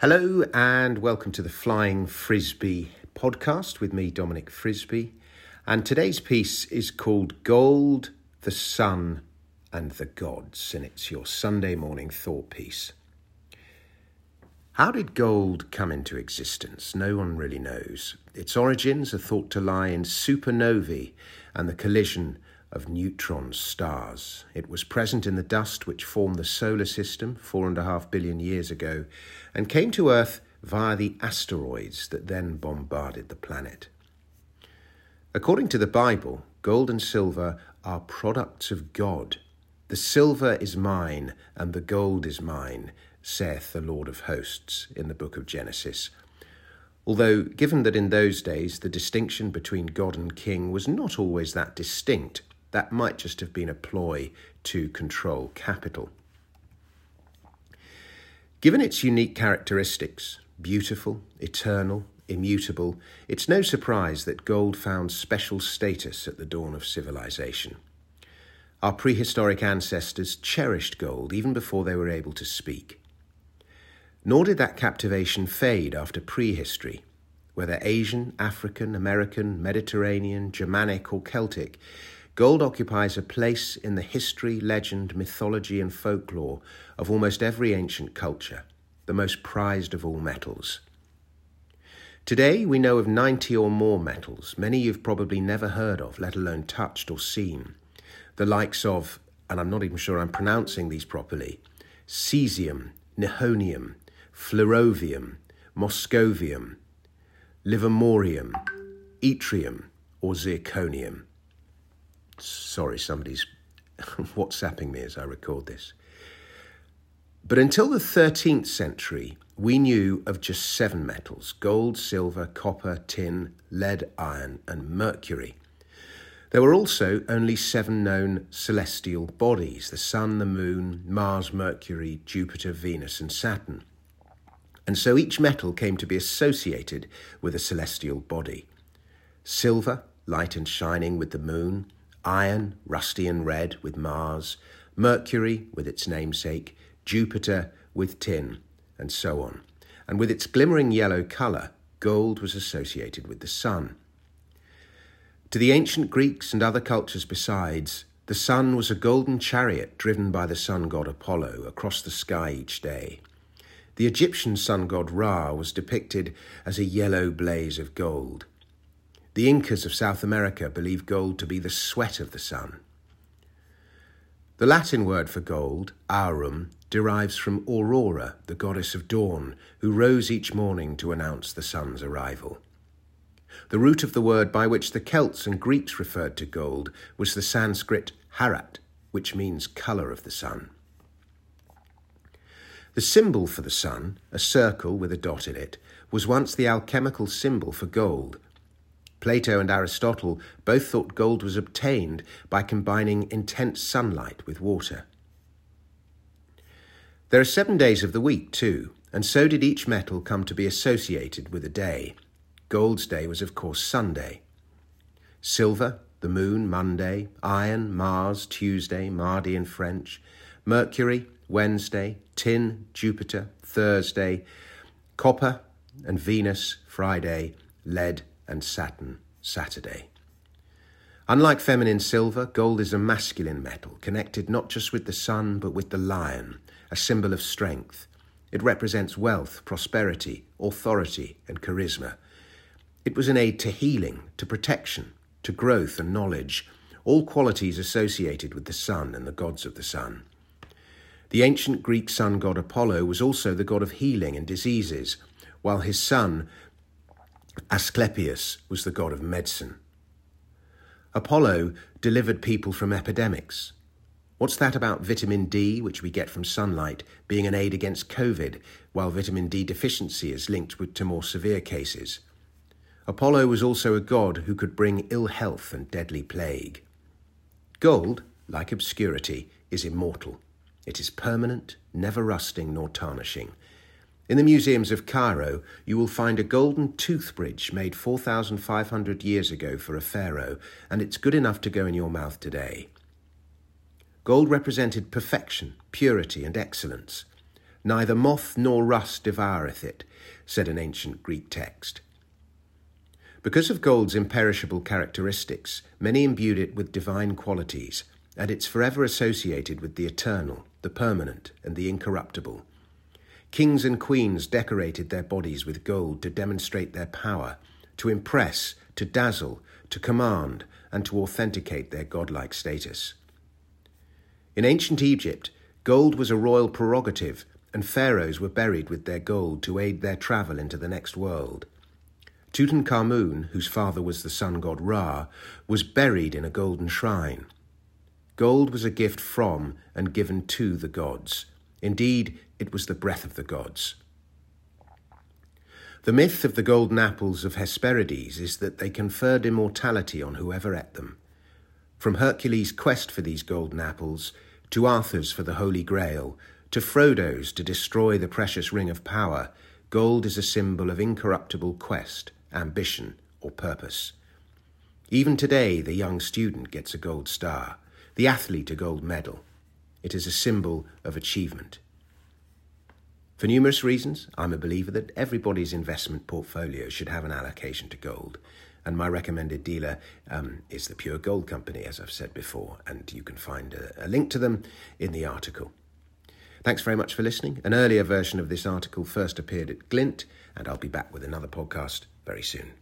Hello and welcome to the Flying Frisbee podcast with me, Dominic Frisbee. And today's piece is called Gold, the Sun, and the Gods, and it's your Sunday morning thought piece. How did gold come into existence? No one really knows. Its origins are thought to lie in supernovae and the collision of neutron stars. It was present in the dust which formed the solar system four and a half billion years ago and came to Earth via the asteroids that then bombarded the planet. According to the Bible, gold and silver are products of God. The silver is mine and the gold is mine, saith the Lord of hosts in the book of Genesis. Although, given that in those days the distinction between God and king was not always that distinct, that might just have been a ploy to control capital. Given its unique characteristics beautiful, eternal, immutable it's no surprise that gold found special status at the dawn of civilization. Our prehistoric ancestors cherished gold even before they were able to speak. Nor did that captivation fade after prehistory. Whether Asian, African, American, Mediterranean, Germanic, or Celtic, Gold occupies a place in the history, legend, mythology, and folklore of almost every ancient culture, the most prized of all metals. Today, we know of 90 or more metals, many you've probably never heard of, let alone touched or seen. The likes of, and I'm not even sure I'm pronouncing these properly, cesium, nihonium, flerovium, moscovium, livermorium, yttrium, or zirconium. Sorry, somebody's WhatsApping me as I record this. But until the 13th century, we knew of just seven metals gold, silver, copper, tin, lead, iron, and mercury. There were also only seven known celestial bodies the Sun, the Moon, Mars, Mercury, Jupiter, Venus, and Saturn. And so each metal came to be associated with a celestial body. Silver, light and shining with the moon, iron, rusty and red with Mars, Mercury with its namesake, Jupiter with tin, and so on. And with its glimmering yellow colour, gold was associated with the sun. To the ancient Greeks and other cultures besides, the sun was a golden chariot driven by the sun god Apollo across the sky each day. The Egyptian sun god Ra was depicted as a yellow blaze of gold. The Incas of South America believed gold to be the sweat of the sun. The Latin word for gold, aurum, derives from Aurora, the goddess of dawn, who rose each morning to announce the sun's arrival. The root of the word by which the Celts and Greeks referred to gold was the Sanskrit harat, which means colour of the sun. The symbol for the sun, a circle with a dot in it, was once the alchemical symbol for gold, Plato and Aristotle both thought gold was obtained by combining intense sunlight with water. There are seven days of the week, too, and so did each metal come to be associated with a day. Gold's day was, of course, Sunday. Silver, the moon, Monday. Iron, Mars, Tuesday, Mardi in French. Mercury, Wednesday. Tin, Jupiter, Thursday. Copper and Venus, Friday. Lead, and Saturn, Saturday. Unlike feminine silver, gold is a masculine metal, connected not just with the sun, but with the lion, a symbol of strength. It represents wealth, prosperity, authority, and charisma. It was an aid to healing, to protection, to growth and knowledge, all qualities associated with the sun and the gods of the sun. The ancient Greek sun god Apollo was also the god of healing and diseases, while his son Asclepius was the god of medicine. Apollo delivered people from epidemics. What's that about vitamin D, which we get from sunlight, being an aid against COVID, while vitamin D deficiency is linked with, to more severe cases? Apollo was also a god who could bring ill health and deadly plague. Gold, like obscurity, is immortal. It is permanent, never rusting nor tarnishing. In the museums of Cairo, you will find a golden tooth bridge made 4,500 years ago for a pharaoh, and it's good enough to go in your mouth today. Gold represented perfection, purity, and excellence. Neither moth nor rust devoureth it, said an ancient Greek text. Because of gold's imperishable characteristics, many imbued it with divine qualities, and it's forever associated with the eternal, the permanent, and the incorruptible. Kings and queens decorated their bodies with gold to demonstrate their power, to impress, to dazzle, to command, and to authenticate their godlike status. In ancient Egypt, gold was a royal prerogative, and pharaohs were buried with their gold to aid their travel into the next world. Tutankhamun, whose father was the sun god Ra, was buried in a golden shrine. Gold was a gift from and given to the gods. Indeed, it was the breath of the gods. The myth of the golden apples of Hesperides is that they conferred immortality on whoever ate them. From Hercules' quest for these golden apples, to Arthur's for the Holy Grail, to Frodo's to destroy the precious ring of power, gold is a symbol of incorruptible quest, ambition, or purpose. Even today, the young student gets a gold star, the athlete a gold medal. It is a symbol of achievement. For numerous reasons, I'm a believer that everybody's investment portfolio should have an allocation to gold. And my recommended dealer um, is the Pure Gold Company, as I've said before, and you can find a, a link to them in the article. Thanks very much for listening. An earlier version of this article first appeared at Glint, and I'll be back with another podcast very soon.